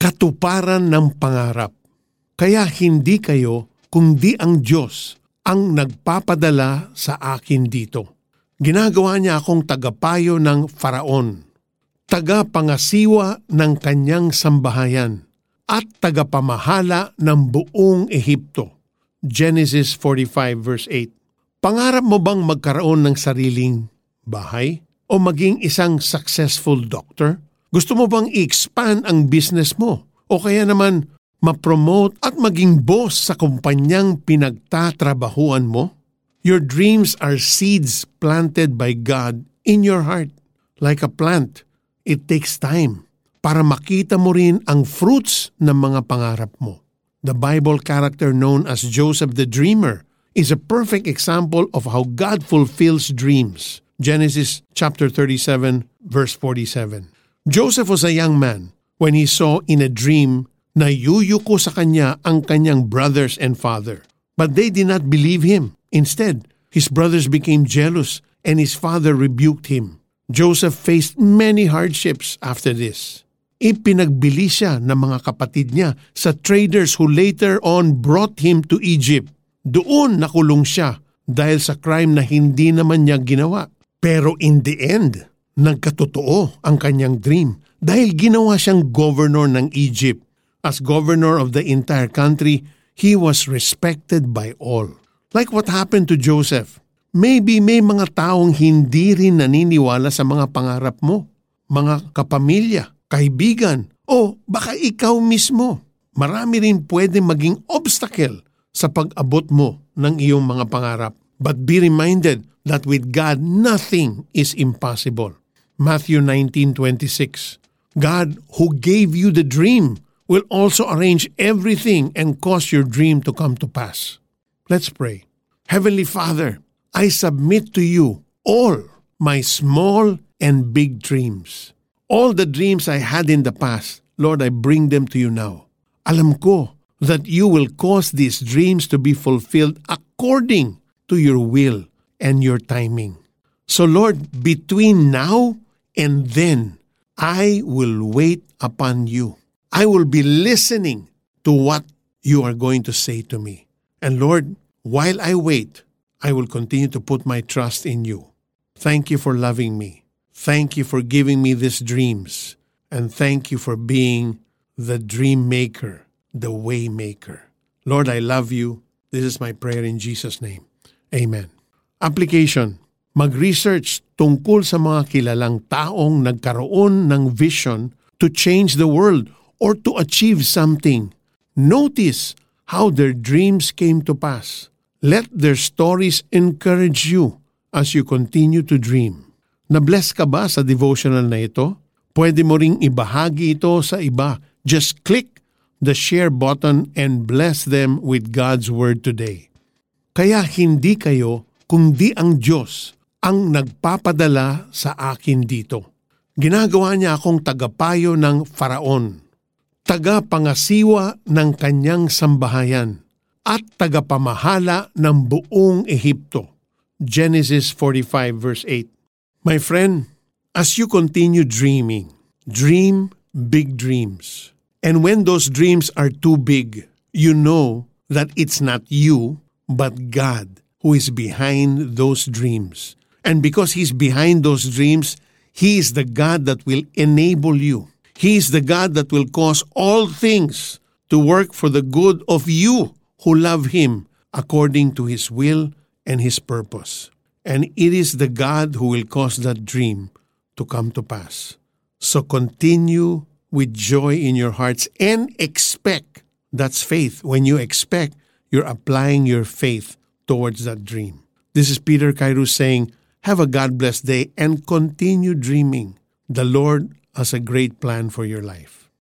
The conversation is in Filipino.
katuparan ng pangarap. Kaya hindi kayo, kundi ang Diyos ang nagpapadala sa akin dito. Ginagawa niya akong tagapayo ng Faraon, tagapangasiwa ng kanyang sambahayan, at tagapamahala ng buong Ehipto. Genesis 45 verse 8. Pangarap mo bang magkaroon ng sariling bahay? O maging isang successful doctor? Gusto mo bang i-expand ang business mo? O kaya naman ma-promote at maging boss sa kumpanyang pinagtatrabahuan mo? Your dreams are seeds planted by God in your heart. Like a plant, it takes time para makita mo rin ang fruits ng mga pangarap mo. The Bible character known as Joseph the Dreamer is a perfect example of how God fulfills dreams. Genesis chapter 37 verse 47. Joseph was a young man when he saw in a dream na yuyuko sa kanya ang kanyang brothers and father. But they did not believe him. Instead, his brothers became jealous and his father rebuked him. Joseph faced many hardships after this. Ipinagbili siya ng mga kapatid niya sa traders who later on brought him to Egypt. Doon nakulong siya dahil sa crime na hindi naman niya ginawa. Pero in the end, nagkatotoo ang kanyang dream dahil ginawa siyang governor ng Egypt. As governor of the entire country, he was respected by all. Like what happened to Joseph. Maybe may mga taong hindi rin naniniwala sa mga pangarap mo. Mga kapamilya, kaibigan, o baka ikaw mismo. Marami rin pwede maging obstacle sa pag-abot mo ng iyong mga pangarap. But be reminded that with God, nothing is impossible. Matthew 19:26. God who gave you the dream will also arrange everything and cause your dream to come to pass. Let's pray. Heavenly Father, I submit to you all my small and big dreams. All the dreams I had in the past, Lord, I bring them to you now. Alam ko that you will cause these dreams to be fulfilled according to your will and your timing. So, Lord, between now and then, I will wait upon you. I will be listening to what you are going to say to me. And Lord, while I wait, I will continue to put my trust in you. Thank you for loving me. Thank you for giving me these dreams. And thank you for being the dream maker, the way maker. Lord, I love you. This is my prayer in Jesus' name. Amen. Application. Mag-research tungkol sa mga kilalang taong nagkaroon ng vision to change the world or to achieve something. Notice how their dreams came to pass. Let their stories encourage you as you continue to dream. Na-bless ka ba sa devotional na ito? Pwede mo ring ibahagi ito sa iba. Just click the share button and bless them with God's Word today. Kaya hindi kayo, kundi ang Diyos ang nagpapadala sa akin dito. Ginagawa niya akong tagapayo ng Faraon tagapangasiwa ng kanyang sambahayan at tagapamahala ng buong Ehipto. Genesis 45 verse 8. My friend, as you continue dreaming, dream big dreams. And when those dreams are too big, you know that it's not you, but God who is behind those dreams. And because He's behind those dreams, He is the God that will enable you He is the God that will cause all things to work for the good of you who love Him according to His will and His purpose. And it is the God who will cause that dream to come to pass. So continue with joy in your hearts and expect. That's faith. When you expect, you're applying your faith towards that dream. This is Peter Kairos saying, Have a God blessed day and continue dreaming. The Lord has a great plan for your life.